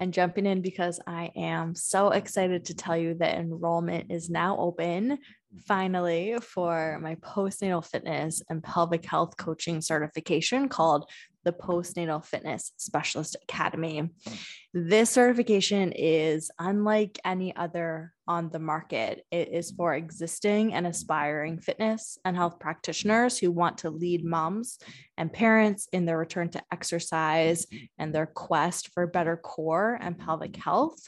and jumping in because I am so excited to tell you that enrollment is now open finally for my postnatal fitness and pelvic health coaching certification called the Postnatal Fitness Specialist Academy. Hmm. This certification is unlike any other on the market. It is for existing and aspiring fitness and health practitioners who want to lead moms and parents in their return to exercise and their quest for better core and pelvic health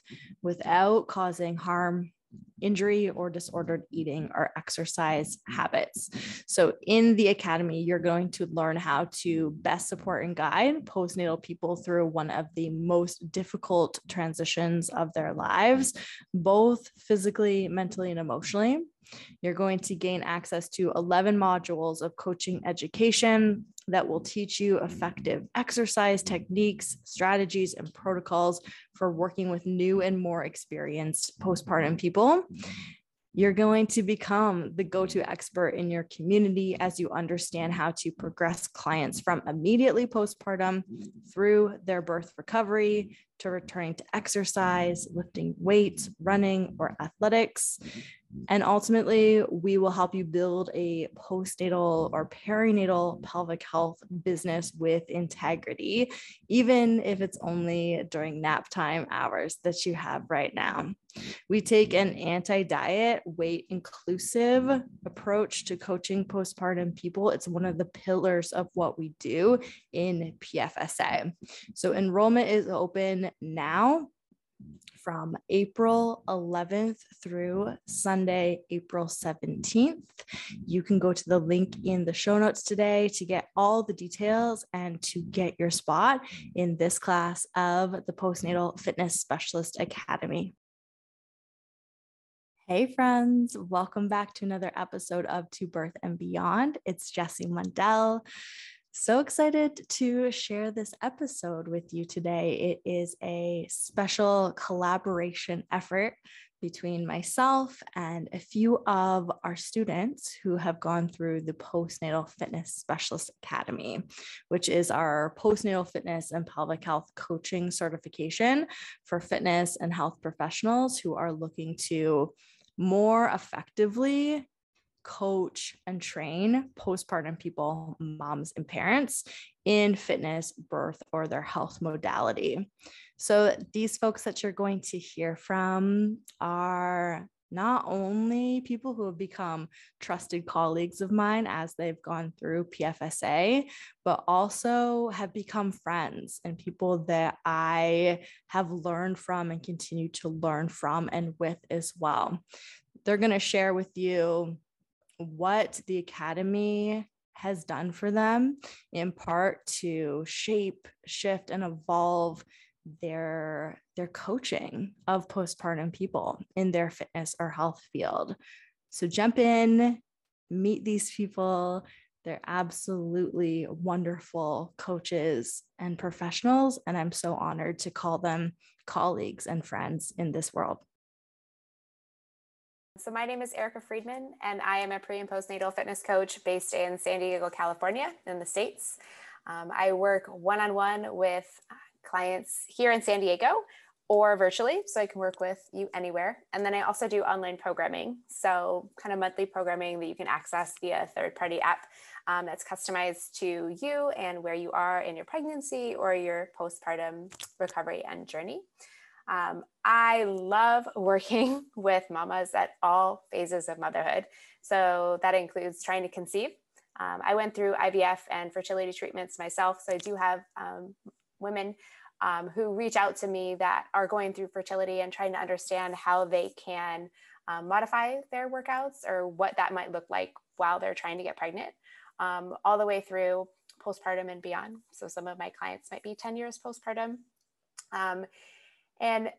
without causing harm injury or disordered eating or exercise habits. So, in the academy, you're going to learn how to best support and guide postnatal people through one of the most difficult transitions of their lives, both physically, mentally, and emotionally. You're going to gain access to 11 modules of coaching education that will teach you effective exercise techniques, strategies, and protocols for working with new and more experienced postpartum people. You're going to become the go to expert in your community as you understand how to progress clients from immediately postpartum through their birth recovery to returning to exercise, lifting weights, running, or athletics. And ultimately, we will help you build a postnatal or perinatal pelvic health business with integrity, even if it's only during nap time hours that you have right now. We take an anti diet, weight inclusive approach to coaching postpartum people. It's one of the pillars of what we do in PFSA. So, enrollment is open now from April 11th through Sunday, April 17th. You can go to the link in the show notes today to get all the details and to get your spot in this class of the Postnatal Fitness Specialist Academy. Hey, friends, welcome back to another episode of To Birth and Beyond. It's Jessie Mundell. So excited to share this episode with you today. It is a special collaboration effort between myself and a few of our students who have gone through the Postnatal Fitness Specialist Academy, which is our postnatal fitness and pelvic health coaching certification for fitness and health professionals who are looking to more effectively coach and train postpartum people, moms and parents in fitness, birth, or their health modality. So, these folks that you're going to hear from are not only people who have become trusted colleagues of mine as they've gone through PFSA, but also have become friends and people that I have learned from and continue to learn from and with as well. They're going to share with you what the academy has done for them in part to shape shift and evolve their their coaching of postpartum people in their fitness or health field. So jump in meet these people. They're absolutely wonderful coaches and professionals and i'm so honored to call them colleagues and friends in this world so, my name is Erica Friedman, and I am a pre and postnatal fitness coach based in San Diego, California, in the States. Um, I work one on one with clients here in San Diego or virtually, so I can work with you anywhere. And then I also do online programming, so kind of monthly programming that you can access via a third party app um, that's customized to you and where you are in your pregnancy or your postpartum recovery and journey. Um, I love working with mamas at all phases of motherhood. So that includes trying to conceive. Um, I went through IVF and fertility treatments myself. So I do have um, women um, who reach out to me that are going through fertility and trying to understand how they can um, modify their workouts or what that might look like while they're trying to get pregnant, um, all the way through postpartum and beyond. So some of my clients might be 10 years postpartum. Um, and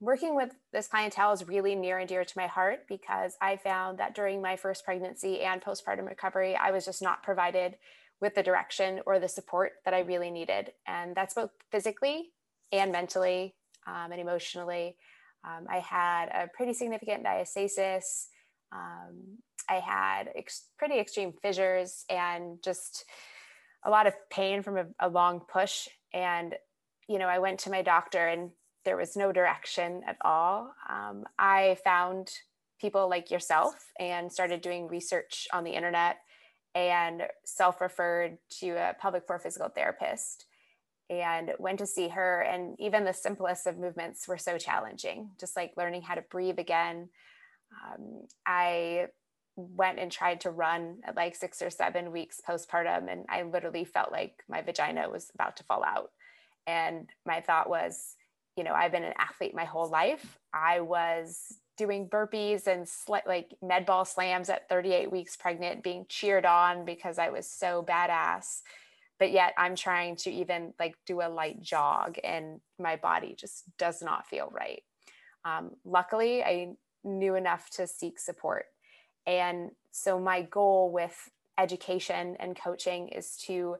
working with this clientele is really near and dear to my heart because I found that during my first pregnancy and postpartum recovery, I was just not provided with the direction or the support that I really needed. And that's both physically and mentally um, and emotionally. Um, I had a pretty significant diastasis. Um, I had ex- pretty extreme fissures and just a lot of pain from a, a long push. And, you know, I went to my doctor and there was no direction at all. Um, I found people like yourself and started doing research on the internet and self referred to a pelvic floor physical therapist and went to see her. And even the simplest of movements were so challenging, just like learning how to breathe again. Um, I went and tried to run at like six or seven weeks postpartum, and I literally felt like my vagina was about to fall out. And my thought was, you know, I've been an athlete my whole life. I was doing burpees and sl- like med ball slams at 38 weeks pregnant, being cheered on because I was so badass. But yet I'm trying to even like do a light jog and my body just does not feel right. Um, luckily, I knew enough to seek support. And so my goal with education and coaching is to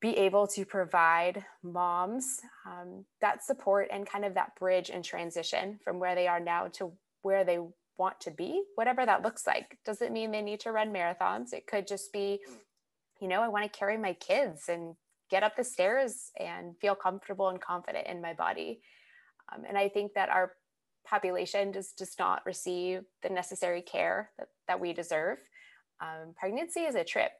be able to provide moms um, that support and kind of that bridge and transition from where they are now to where they want to be, whatever that looks like. Doesn't mean they need to run marathons. It could just be, you know, I want to carry my kids and get up the stairs and feel comfortable and confident in my body. Um, and I think that our population does, does not receive the necessary care that, that we deserve. Um, pregnancy is a trip.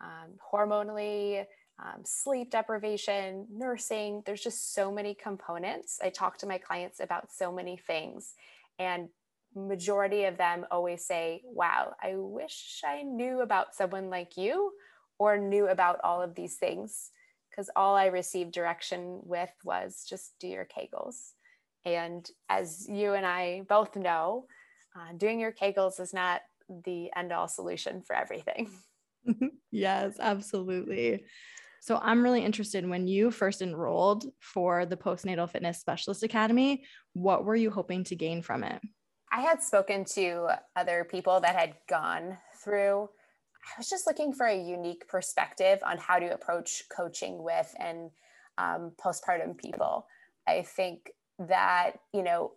Um, hormonally, um, sleep deprivation, nursing. There's just so many components. I talk to my clients about so many things, and majority of them always say, "Wow, I wish I knew about someone like you, or knew about all of these things." Because all I received direction with was just do your Kegels. And as you and I both know, uh, doing your Kegels is not the end all solution for everything. yes, absolutely. So I'm really interested when you first enrolled for the Postnatal Fitness Specialist Academy, what were you hoping to gain from it? I had spoken to other people that had gone through. I was just looking for a unique perspective on how to approach coaching with and um, postpartum people. I think that, you know,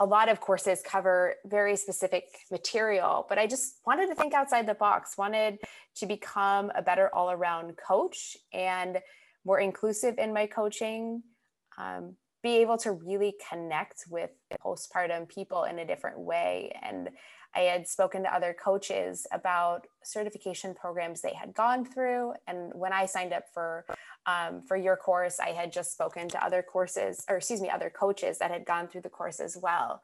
a lot of courses cover very specific material, but I just wanted to think outside the box, wanted to become a better all around coach and more inclusive in my coaching, um, be able to really connect with postpartum people in a different way. And I had spoken to other coaches about certification programs they had gone through. And when I signed up for um, for your course, I had just spoken to other courses, or excuse me, other coaches that had gone through the course as well.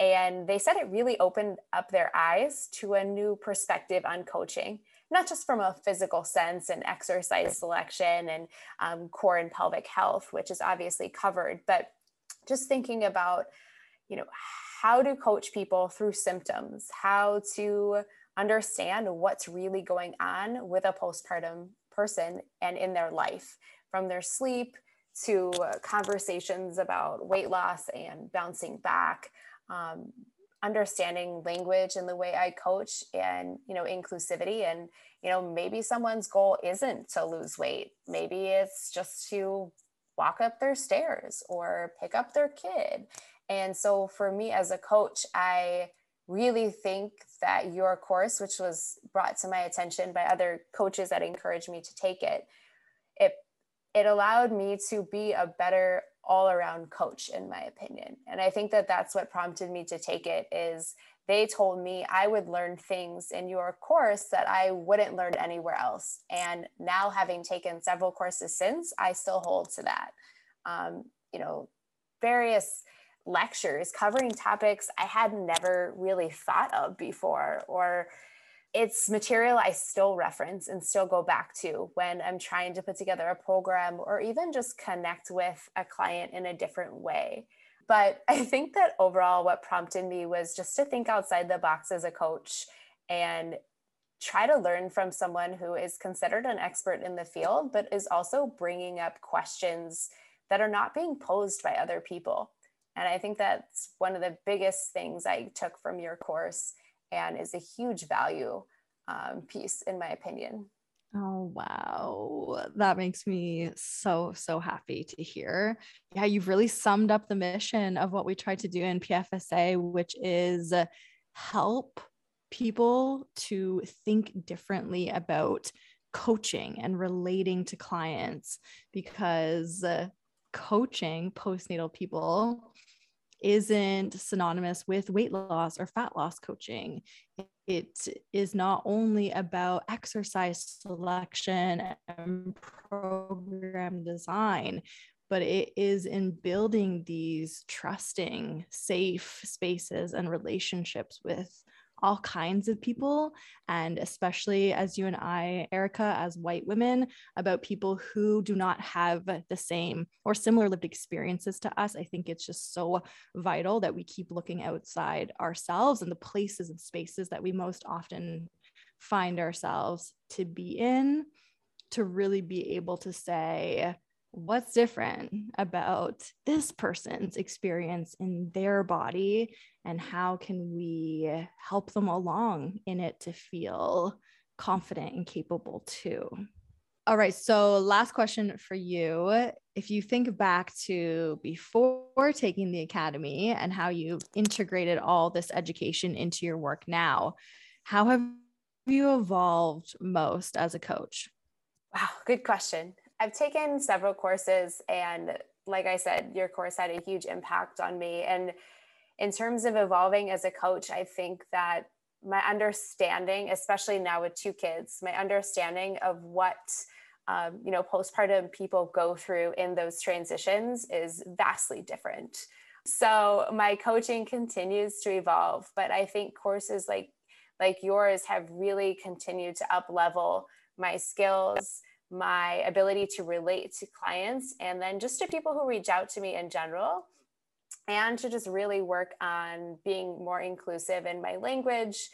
And they said it really opened up their eyes to a new perspective on coaching, not just from a physical sense and exercise selection and um, core and pelvic health, which is obviously covered, but just thinking about, you know, how to coach people through symptoms, how to understand what's really going on with a postpartum person and in their life, from their sleep to conversations about weight loss and bouncing back. Um, understanding language and the way I coach and you know inclusivity and you know maybe someone's goal isn't to lose weight maybe it's just to walk up their stairs or pick up their kid and so for me as a coach I really think that your course, which was brought to my attention by other coaches that encouraged me to take it, it it allowed me to be a better all-around coach in my opinion. And I think that that's what prompted me to take it is they told me I would learn things in your course that I wouldn't learn anywhere else. And now having taken several courses since, I still hold to that. Um, you know, various lectures covering topics I had never really thought of before, or it's material I still reference and still go back to when I'm trying to put together a program or even just connect with a client in a different way. But I think that overall, what prompted me was just to think outside the box as a coach and try to learn from someone who is considered an expert in the field, but is also bringing up questions that are not being posed by other people. And I think that's one of the biggest things I took from your course and is a huge value um, piece, in my opinion. Oh, wow. That makes me so, so happy to hear. Yeah, you've really summed up the mission of what we try to do in PFSA, which is help people to think differently about coaching and relating to clients because uh, coaching postnatal people isn't synonymous with weight loss or fat loss coaching. It is not only about exercise selection and program design, but it is in building these trusting, safe spaces and relationships with all kinds of people, and especially as you and I, Erica, as white women, about people who do not have the same or similar lived experiences to us. I think it's just so vital that we keep looking outside ourselves and the places and spaces that we most often find ourselves to be in to really be able to say, what's different about this person's experience in their body and how can we help them along in it to feel confident and capable too? All right so last question for you. If you think back to before taking the academy and how you've integrated all this education into your work now how have you evolved most as a coach? Wow good question I've taken several courses, and like I said, your course had a huge impact on me. And in terms of evolving as a coach, I think that my understanding, especially now with two kids, my understanding of what um, you know postpartum people go through in those transitions is vastly different. So my coaching continues to evolve, but I think courses like like yours have really continued to up level my skills my ability to relate to clients and then just to people who reach out to me in general and to just really work on being more inclusive in my language.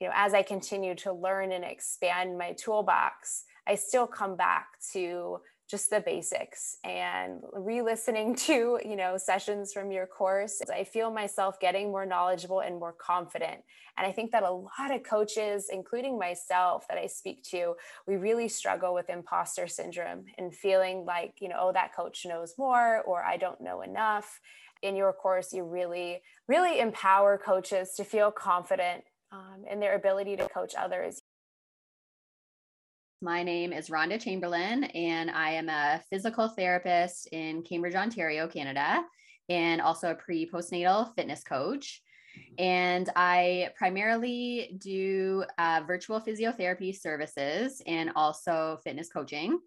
You know as i continue to learn and expand my toolbox i still come back to just the basics and re-listening to you know sessions from your course. I feel myself getting more knowledgeable and more confident. And i think that a lot of coaches including myself that i speak to we really struggle with imposter syndrome and feeling like you know oh that coach knows more or i don't know enough. In your course you really really empower coaches to feel confident um, in their ability to coach others my name is Rhonda Chamberlain, and I am a physical therapist in Cambridge, Ontario, Canada, and also a pre postnatal fitness coach. And I primarily do uh, virtual physiotherapy services and also fitness coaching.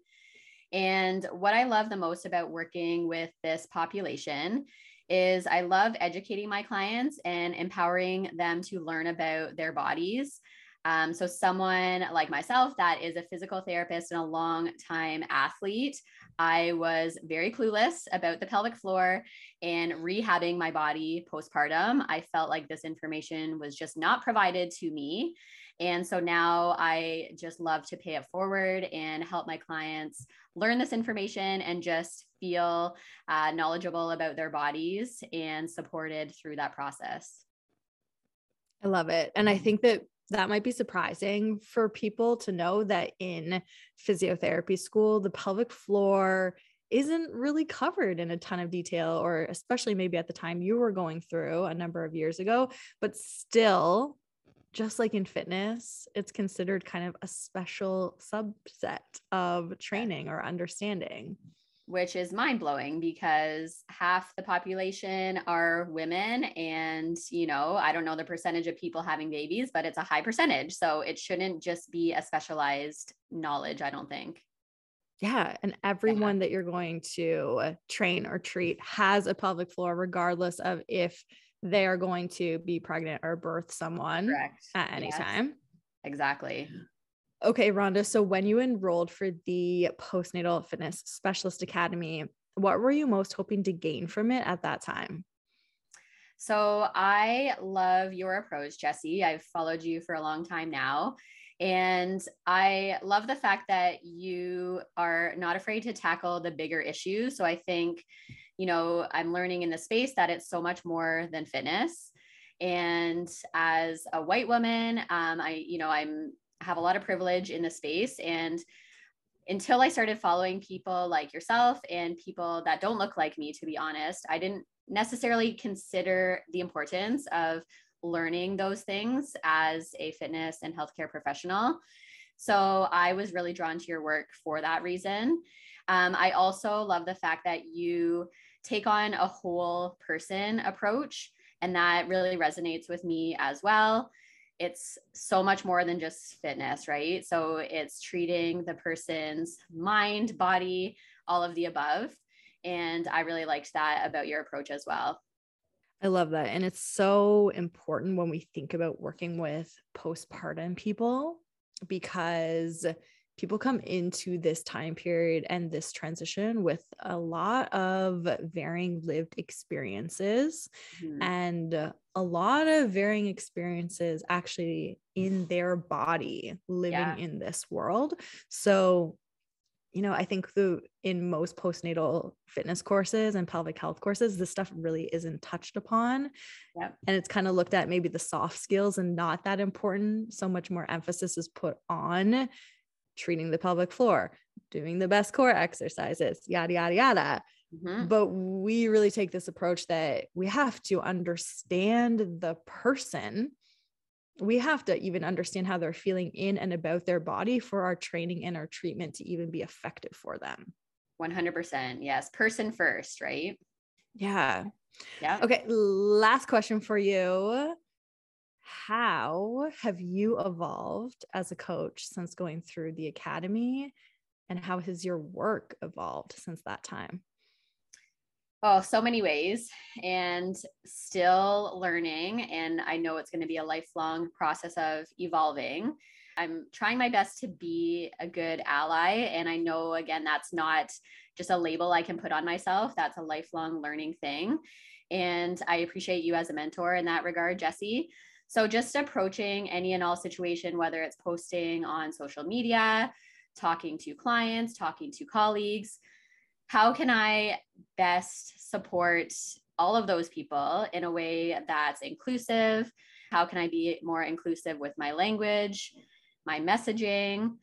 And what I love the most about working with this population is I love educating my clients and empowering them to learn about their bodies um, so, someone like myself that is a physical therapist and a long time athlete, I was very clueless about the pelvic floor and rehabbing my body postpartum. I felt like this information was just not provided to me. And so now I just love to pay it forward and help my clients learn this information and just feel uh, knowledgeable about their bodies and supported through that process. I love it. And I think that that might be surprising for people to know that in physiotherapy school, the pelvic floor isn't really covered in a ton of detail, or especially maybe at the time you were going through a number of years ago, but still. Just like in fitness, it's considered kind of a special subset of training or understanding which is mind blowing because half the population are women. And, you know, I don't know the percentage of people having babies, but it's a high percentage. So it shouldn't just be a specialized knowledge, I don't think. Yeah. And everyone yeah. that you're going to uh, train or treat has a pelvic floor, regardless of if they are going to be pregnant or birth someone Correct. at any yes. time. Exactly. Okay, Rhonda. So when you enrolled for the postnatal fitness specialist academy, what were you most hoping to gain from it at that time? So I love your approach, Jessie. I've followed you for a long time now. And I love the fact that you are not afraid to tackle the bigger issues. So I think, you know, I'm learning in the space that it's so much more than fitness. And as a white woman, um, I, you know, I'm have a lot of privilege in the space and until I started following people like yourself and people that don't look like me, to be honest, I didn't necessarily consider the importance of learning those things as a fitness and healthcare professional. So I was really drawn to your work for that reason. Um, I also love the fact that you take on a whole person approach, and that really resonates with me as well. It's so much more than just fitness, right? So it's treating the person's mind, body, all of the above. And I really liked that about your approach as well. I love that. And it's so important when we think about working with postpartum people because people come into this time period and this transition with a lot of varying lived experiences mm-hmm. and a lot of varying experiences actually in their body living yeah. in this world. So you know, I think the in most postnatal fitness courses and pelvic health courses, this stuff really isn't touched upon. Yep. And it's kind of looked at maybe the soft skills and not that important. So much more emphasis is put on treating the pelvic floor, doing the best core exercises, yada, yada, yada. Mm-hmm. But we really take this approach that we have to understand the person we have to even understand how they're feeling in and about their body for our training and our treatment to even be effective for them. 100%. Yes. Person first, right? Yeah. Yeah. Okay. Last question for you. How have you evolved as a coach since going through the academy? And how has your work evolved since that time? Oh so many ways and still learning and i know it's going to be a lifelong process of evolving. I'm trying my best to be a good ally and i know again that's not just a label i can put on myself that's a lifelong learning thing and i appreciate you as a mentor in that regard jessie. So just approaching any and all situation whether it's posting on social media talking to clients talking to colleagues how can I best support all of those people in a way that's inclusive? How can I be more inclusive with my language, my messaging,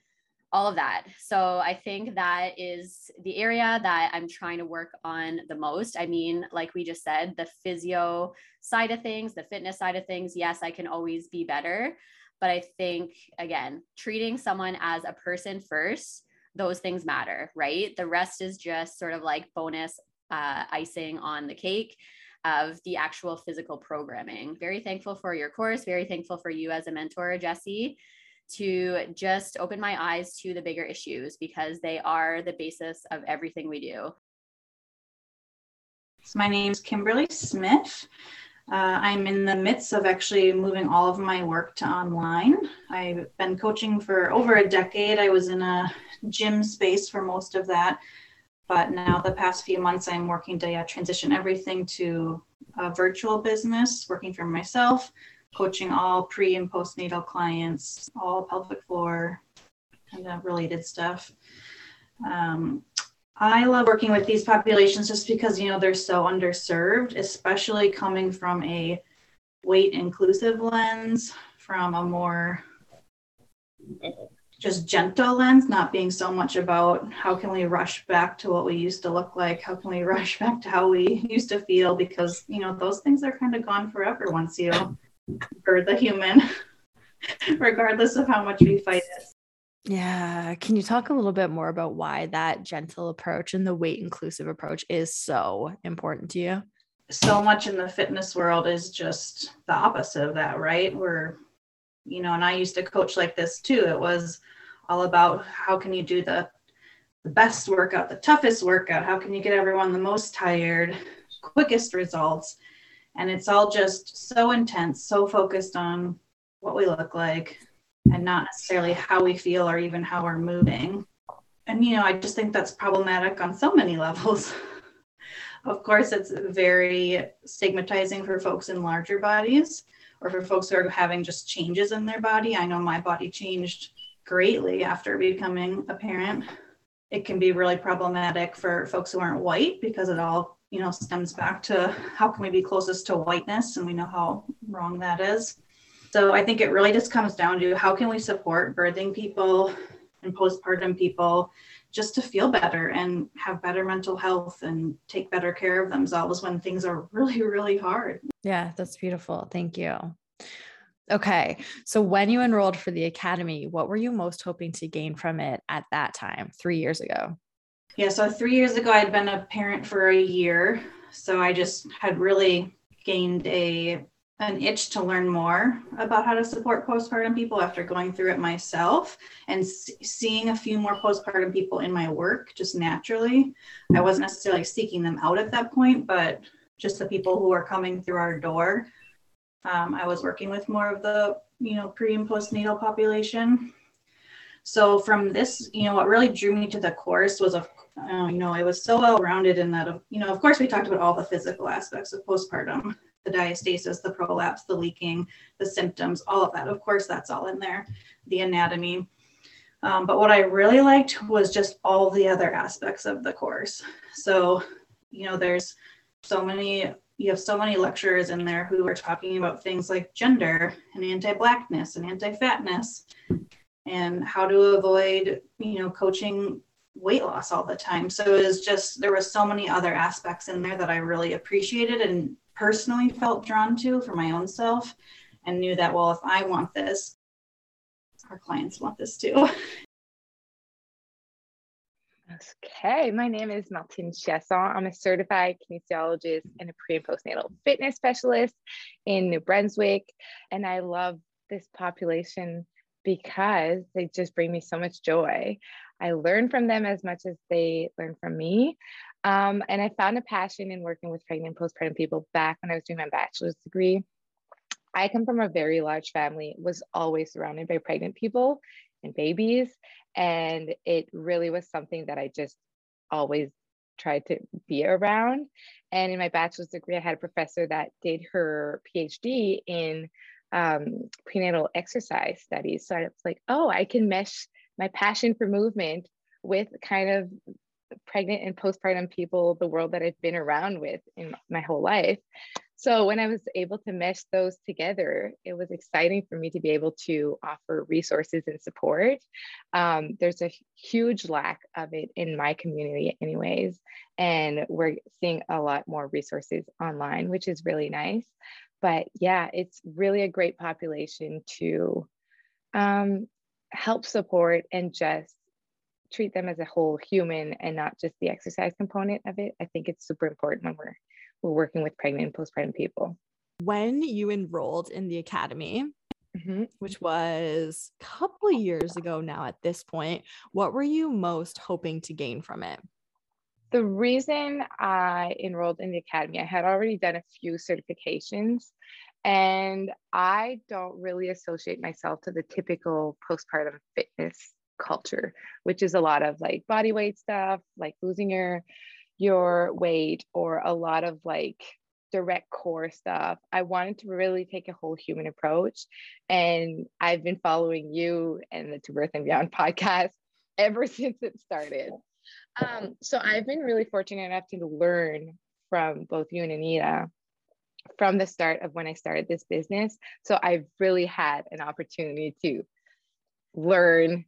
all of that? So I think that is the area that I'm trying to work on the most. I mean, like we just said, the physio side of things, the fitness side of things, yes, I can always be better. But I think, again, treating someone as a person first those things matter, right? The rest is just sort of like bonus uh, icing on the cake of the actual physical programming. Very thankful for your course, very thankful for you as a mentor, Jessie, to just open my eyes to the bigger issues because they are the basis of everything we do. So my name is Kimberly Smith. Uh, I'm in the midst of actually moving all of my work to online. I've been coaching for over a decade. I was in a gym space for most of that. But now, the past few months, I'm working to yeah, transition everything to a virtual business, working for myself, coaching all pre and postnatal clients, all pelvic floor kind of related stuff. Um, I love working with these populations just because you know they're so underserved, especially coming from a weight inclusive lens, from a more just gentle lens, not being so much about how can we rush back to what we used to look like, how can we rush back to how we used to feel, because you know those things are kind of gone forever once you birth the human, regardless of how much we fight it. Yeah. Can you talk a little bit more about why that gentle approach and the weight inclusive approach is so important to you? So much in the fitness world is just the opposite of that, right? Where, you know, and I used to coach like this too. It was all about how can you do the the best workout, the toughest workout? How can you get everyone the most tired, quickest results? And it's all just so intense, so focused on what we look like and not necessarily how we feel or even how we're moving. And, you know, I just think that's problematic on so many levels. of course, it's very stigmatizing for folks in larger bodies or for folks who are having just changes in their body. I know my body changed greatly after becoming a parent. It can be really problematic for folks who aren't white because it all, you know, stems back to how can we be closest to whiteness and we know how wrong that is. So I think it really just comes down to how can we support birthing people and postpartum people just to feel better and have better mental health and take better care of themselves when things are really, really hard. Yeah, that's beautiful. Thank you. Okay. So when you enrolled for the academy, what were you most hoping to gain from it at that time, three years ago? Yeah. So three years ago, I'd been a parent for a year. So I just had really gained a an itch to learn more about how to support postpartum people after going through it myself and seeing a few more postpartum people in my work just naturally. I wasn't necessarily seeking them out at that point, but just the people who are coming through our door um, I was working with more of the, you know, pre and postnatal population. So from this, you know, what really drew me to the course was, a, uh, you know, it was so well rounded in that, you know, of course we talked about all the physical aspects of postpartum, the diastasis, the prolapse, the leaking, the symptoms, all of that. Of course, that's all in there, the anatomy. Um, but what I really liked was just all the other aspects of the course. So, you know, there's so many you have so many lecturers in there who are talking about things like gender and anti-blackness and anti-fatness and how to avoid you know coaching weight loss all the time so it was just there were so many other aspects in there that i really appreciated and personally felt drawn to for my own self and knew that well if i want this our clients want this too Okay, my name is Martine Chasson. I'm a certified kinesiologist and a pre and postnatal fitness specialist in New Brunswick. And I love this population because they just bring me so much joy. I learn from them as much as they learn from me. Um, and I found a passion in working with pregnant postpartum people back when I was doing my bachelor's degree. I come from a very large family, was always surrounded by pregnant people and babies. And it really was something that I just always tried to be around. And in my bachelor's degree, I had a professor that did her PhD in um, prenatal exercise studies. So I was like, oh, I can mesh my passion for movement with kind of pregnant and postpartum people, the world that I've been around with in my whole life. So when I was able to mesh those together, it was exciting for me to be able to offer resources and support. Um, there's a huge lack of it in my community, anyways, and we're seeing a lot more resources online, which is really nice. But yeah, it's really a great population to um, help support and just treat them as a whole human and not just the exercise component of it. I think it's super important when we're we're working with pregnant and postpartum people. When you enrolled in the academy, mm-hmm. which was a couple years ago now at this point, what were you most hoping to gain from it? The reason I enrolled in the academy, I had already done a few certifications and I don't really associate myself to the typical postpartum fitness culture, which is a lot of like body weight stuff, like losing your your weight or a lot of like direct core stuff. I wanted to really take a whole human approach. And I've been following you and the To Birth and Beyond podcast ever since it started. Um, so I've been really fortunate enough to learn from both you and Anita from the start of when I started this business. So I've really had an opportunity to learn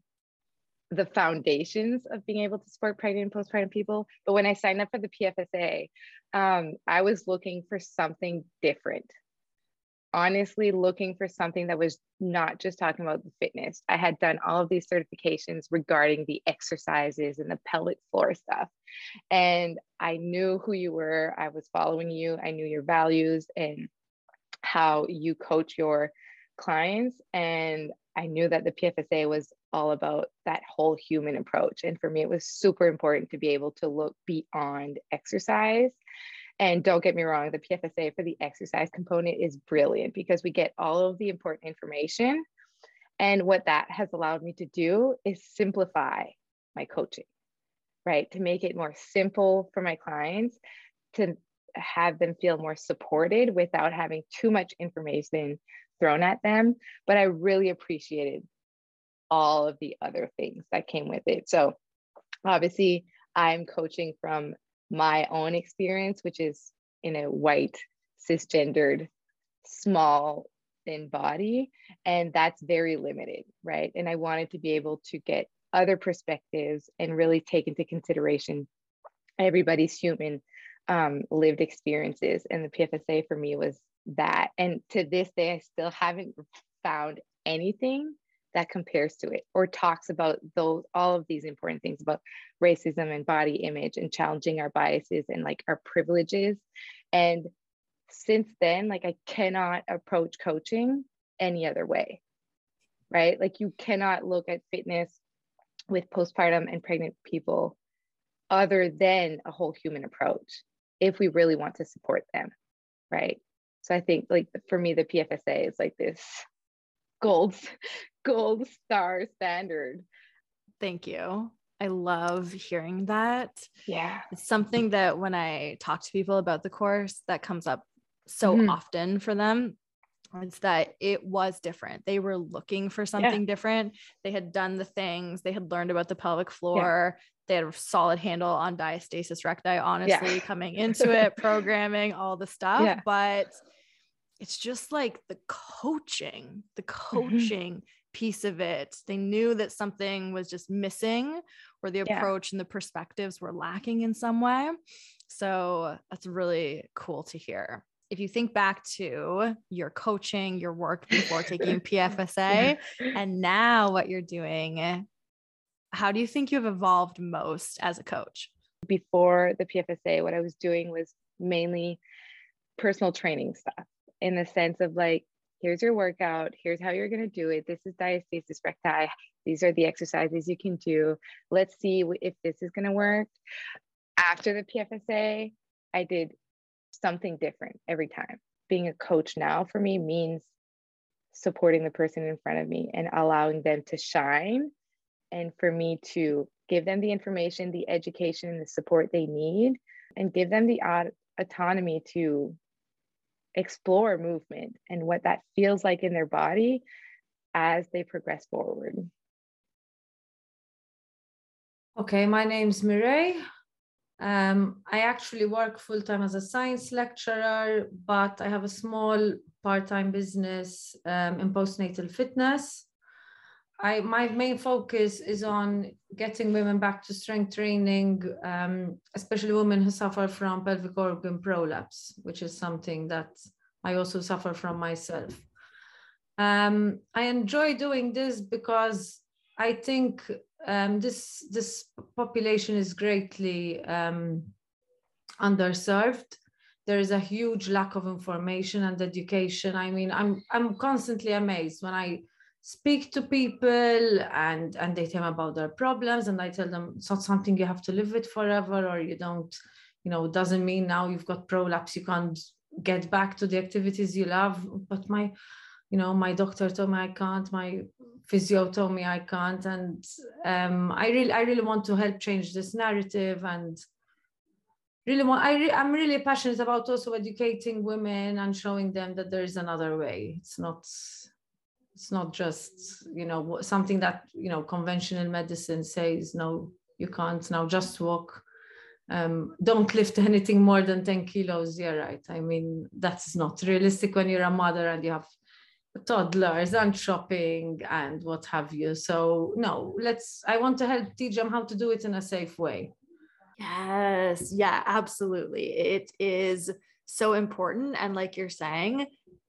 the foundations of being able to support pregnant and postpartum people. But when I signed up for the PFSA, um, I was looking for something different. Honestly, looking for something that was not just talking about the fitness. I had done all of these certifications regarding the exercises and the pelvic floor stuff. And I knew who you were. I was following you. I knew your values and how you coach your clients. And I knew that the PFSA was all about that whole human approach. And for me, it was super important to be able to look beyond exercise. And don't get me wrong, the PFSA for the exercise component is brilliant because we get all of the important information. And what that has allowed me to do is simplify my coaching, right? To make it more simple for my clients, to have them feel more supported without having too much information thrown at them. But I really appreciated all of the other things that came with it. So obviously, I'm coaching from my own experience, which is in a white, cisgendered, small, thin body. And that's very limited, right? And I wanted to be able to get other perspectives and really take into consideration everybody's human um, lived experiences. And the PFSA for me was that. And to this day, I still haven't found anything that compares to it or talks about those all of these important things about racism and body image and challenging our biases and like our privileges and since then like i cannot approach coaching any other way right like you cannot look at fitness with postpartum and pregnant people other than a whole human approach if we really want to support them right so i think like for me the pfsa is like this gold gold star standard thank you i love hearing that yeah it's something that when i talk to people about the course that comes up so mm-hmm. often for them it's that it was different. They were looking for something yeah. different. They had done the things, they had learned about the pelvic floor. Yeah. They had a solid handle on diastasis recti, honestly, yeah. coming into it, programming, all the stuff. But it's just like the coaching, the mm-hmm. coaching mm-hmm. piece of it. They knew that something was just missing or the approach and the perspectives were lacking in some way. So that's really cool to hear if you think back to your coaching, your work before taking PFSA, and now what you're doing, how do you think you've evolved most as a coach? Before the PFSA, what I was doing was mainly personal training stuff in the sense of like, here's your workout, here's how you're going to do it. This is diastasis recti. These are the exercises you can do. Let's see if this is going to work. After the PFSA, I did something different every time. Being a coach now for me means supporting the person in front of me and allowing them to shine and for me to give them the information, the education, and the support they need, and give them the autonomy to explore movement and what that feels like in their body as they progress forward. Okay, my name's Mireille. Um, I actually work full time as a science lecturer, but I have a small part time business um, in postnatal fitness. I my main focus is on getting women back to strength training, um, especially women who suffer from pelvic organ prolapse, which is something that I also suffer from myself. Um, I enjoy doing this because I think um, this this population is greatly um, underserved. There is a huge lack of information and education. I mean, I'm I'm constantly amazed when I speak to people and and they tell me about their problems and I tell them it's not something you have to live with forever or you don't, you know, it doesn't mean now you've got prolapse you can't get back to the activities you love. But my you know my doctor told me i can't my physio told me i can't and um, i really i really want to help change this narrative and really want i re, i'm really passionate about also educating women and showing them that there is another way it's not it's not just you know something that you know conventional medicine says no you can't now just walk um, don't lift anything more than 10 kilos yeah right i mean that's not realistic when you're a mother and you have toddlers and shopping and what have you. So no, let's I want to help teach them how to do it in a safe way. Yes, yeah, absolutely. It is so important and like you're saying,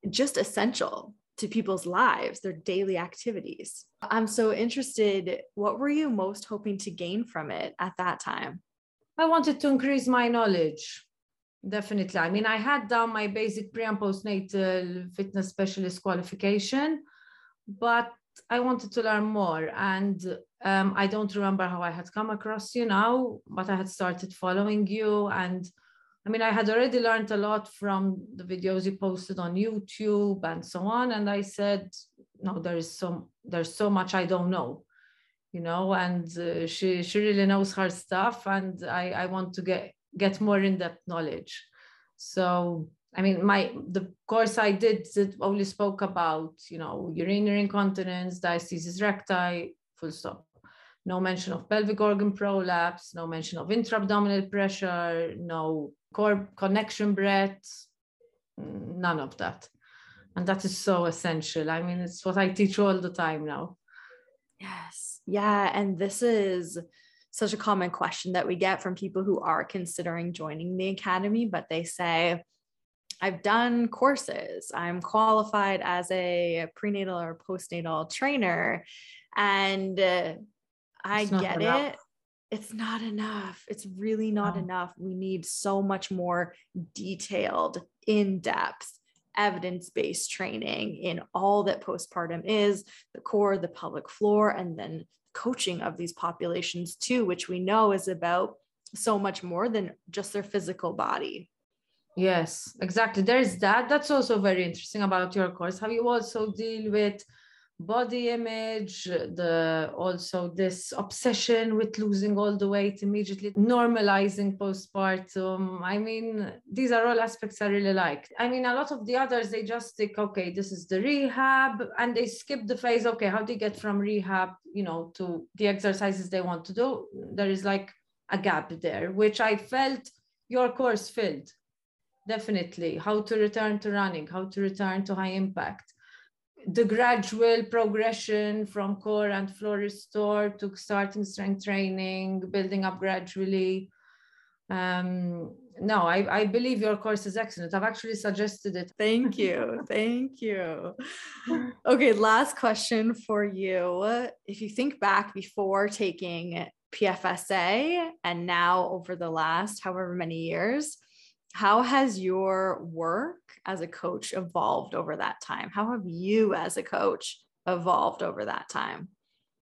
just essential to people's lives, their daily activities. I'm so interested, what were you most hoping to gain from it at that time? I wanted to increase my knowledge definitely. I mean, I had done my basic pre and postnatal fitness specialist qualification, but I wanted to learn more. And um, I don't remember how I had come across you now, but I had started following you. And I mean, I had already learned a lot from the videos you posted on YouTube and so on. And I said, no, there is so there's so much I don't know, you know, and uh, she she really knows her stuff, and I I want to get get more in depth knowledge. So I mean, my the course I did it only spoke about, you know, urinary incontinence, diastasis recti, full stop. No mention of pelvic organ prolapse, no mention of intra-abdominal pressure, no core connection breath, none of that. And that is so essential. I mean, it's what I teach all the time now. Yes. Yeah. And this is such a common question that we get from people who are considering joining the academy, but they say, I've done courses. I'm qualified as a prenatal or postnatal trainer. And uh, I get enough. it. It's not enough. It's really not oh. enough. We need so much more detailed, in depth, evidence based training in all that postpartum is the core, the pelvic floor, and then coaching of these populations too, which we know is about so much more than just their physical body. Yes, exactly. There's that. That's also very interesting about your course. Have you also deal with body image, the also this obsession with losing all the weight immediately, normalizing postpartum. I mean, these are all aspects I really like. I mean, a lot of the others they just think, okay, this is the rehab, and they skip the phase. Okay, how do you get from rehab, you know, to the exercises they want to do? There is like a gap there, which I felt your course filled definitely how to return to running how to return to high impact the gradual progression from core and floor restore to starting strength training building up gradually. Um, no I, I believe your course is excellent. I've actually suggested it. Thank you. Thank you. Okay last question for you. If you think back before taking pfsa and now over the last however many years how has your work as a coach evolved over that time? How have you as a coach evolved over that time?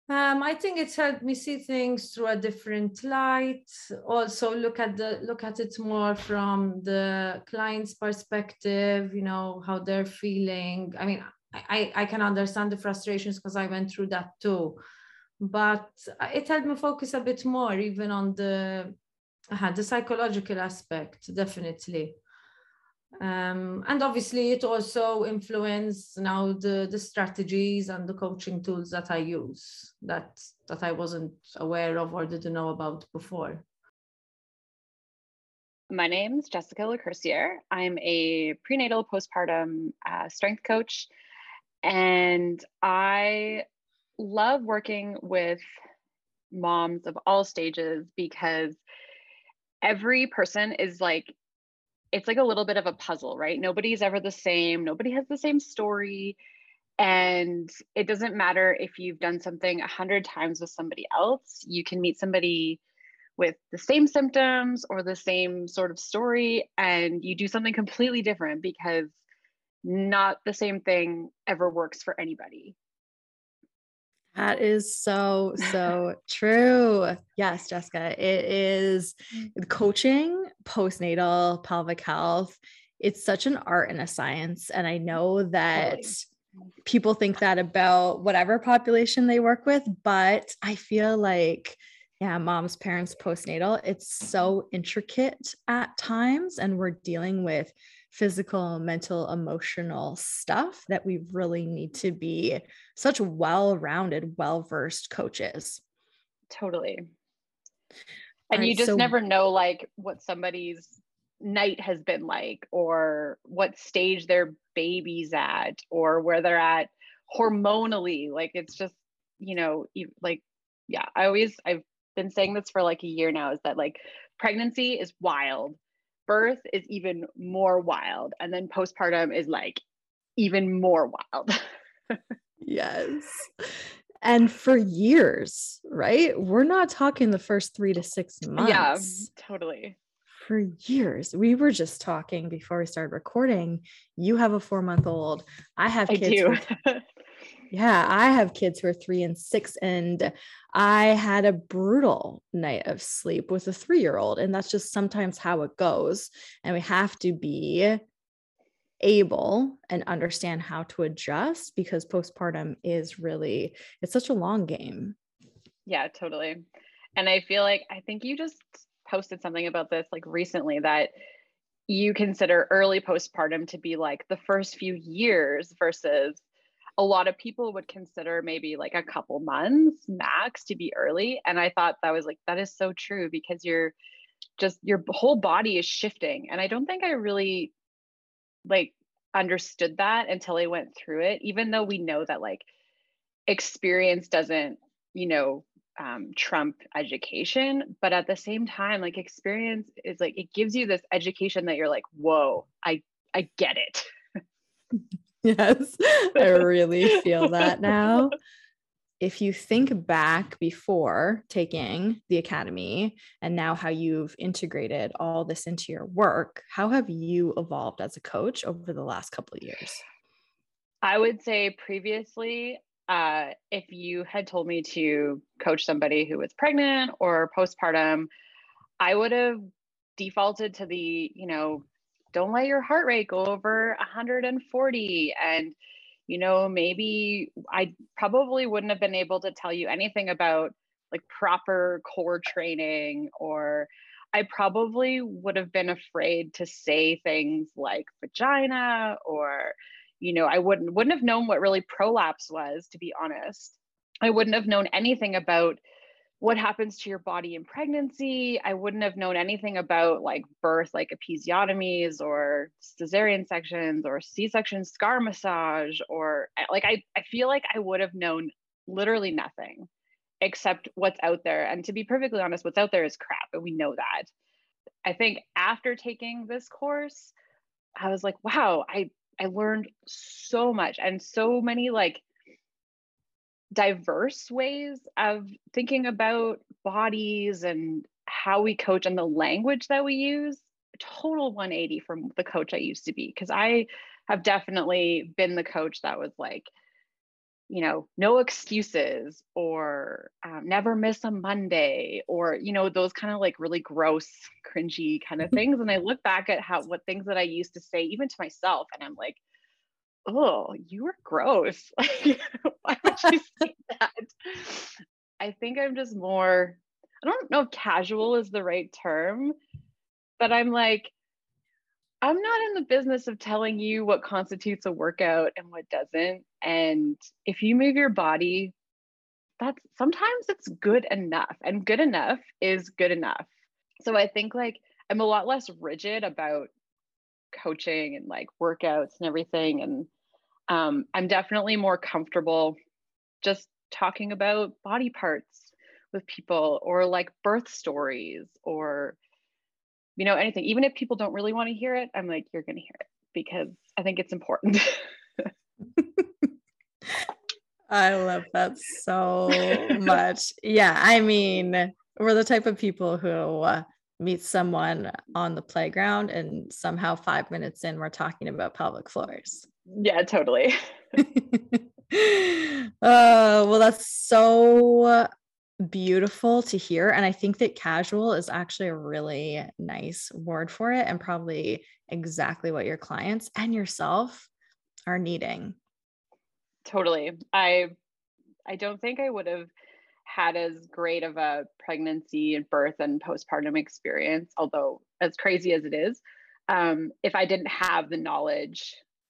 Um, I think it's helped me see things through a different light. Also, look at the look at it more from the client's perspective. You know how they're feeling. I mean, I I can understand the frustrations because I went through that too, but it helped me focus a bit more, even on the uh, the psychological aspect definitely. Um, and obviously it also influenced now the the strategies and the coaching tools that i use that that i wasn't aware of or didn't know about before. My name is jessica lacourciere i'm a prenatal postpartum uh, strength coach and i love working with moms of all stages because every person is like it's like a little bit of a puzzle, right? Nobody's ever the same. Nobody has the same story. And it doesn't matter if you've done something a hundred times with somebody else, you can meet somebody with the same symptoms or the same sort of story, and you do something completely different because not the same thing ever works for anybody. That is so, so true. Yes, Jessica, it is coaching, postnatal, pelvic health. It's such an art and a science. And I know that people think that about whatever population they work with, but I feel like, yeah, moms, parents, postnatal, it's so intricate at times. And we're dealing with physical, mental, emotional stuff that we really need to be such well rounded, well versed coaches. Totally. And right, you just so- never know like what somebody's night has been like or what stage their baby's at or where they're at hormonally like it's just you know like yeah i always i've been saying this for like a year now is that like pregnancy is wild birth is even more wild and then postpartum is like even more wild. Yes. And for years right? We're not talking the first three to six months. yeah totally. For years we were just talking before we started recording. You have a four month old. I have kids I do. Yeah, I have kids who are three and six, and I had a brutal night of sleep with a three year old. And that's just sometimes how it goes. And we have to be able and understand how to adjust because postpartum is really it's such a long game yeah totally and i feel like i think you just posted something about this like recently that you consider early postpartum to be like the first few years versus a lot of people would consider maybe like a couple months max to be early and i thought that was like that is so true because you're just your whole body is shifting and i don't think i really like understood that until I went through it, even though we know that like experience doesn't, you know, um, trump education. But at the same time, like experience is like it gives you this education that you're like, whoa, I I get it. yes, I really feel that now if you think back before taking the academy and now how you've integrated all this into your work, how have you evolved as a coach over the last couple of years? I would say previously, uh, if you had told me to coach somebody who was pregnant or postpartum, I would have defaulted to the, you know, don't let your heart rate go over 140 and you know, maybe I probably wouldn't have been able to tell you anything about like proper core training or I probably would have been afraid to say things like vagina or you know, I wouldn't wouldn't have known what really prolapse was to be honest. I wouldn't have known anything about what happens to your body in pregnancy. I wouldn't have known anything about like birth, like episiotomies or cesarean sections or C-section scar massage, or eh, like I, I feel like I would have known literally nothing except what's out there. And to be perfectly honest, what's out there is crap, and we know that. I think after taking this course, I was like, wow, I I learned so much and so many like diverse ways of thinking about bodies and how we coach and the language that we use. Total 180 from the coach I used to be because I have definitely been the coach that was like you know no excuses or um, never miss a monday or you know those kind of like really gross cringy kind of things. And i look back at how what things that i used to say even to myself and i'm like oh, you were gross. Why would you say that? I think I'm just more, I don't know if casual is the right term, but I'm like, I'm not in the business of telling you what constitutes a workout and what doesn't. And if you move your body, that's sometimes it's good enough, and good enough is good enough. So I think like I'm a lot less rigid about coaching and like workouts and everything. And um, I'm definitely more comfortable just talking about body parts with people or like birth stories or you know anything. Even if people don't really want to hear it i'm like you're going to hear it because i think it's important. I love that so much. Yeah i mean we're the type of people who uh, meet someone on the playground and somehow five minutes in we're talking about pelvic floors yeah, totally. uh, well, that's so beautiful to hear. And I think that casual is actually a really nice word for it and probably exactly what your clients and yourself are needing. Totally. I I don't think I would have had as great of a pregnancy and birth and postpartum experience, although as crazy as it is, um, if I didn't have the knowledge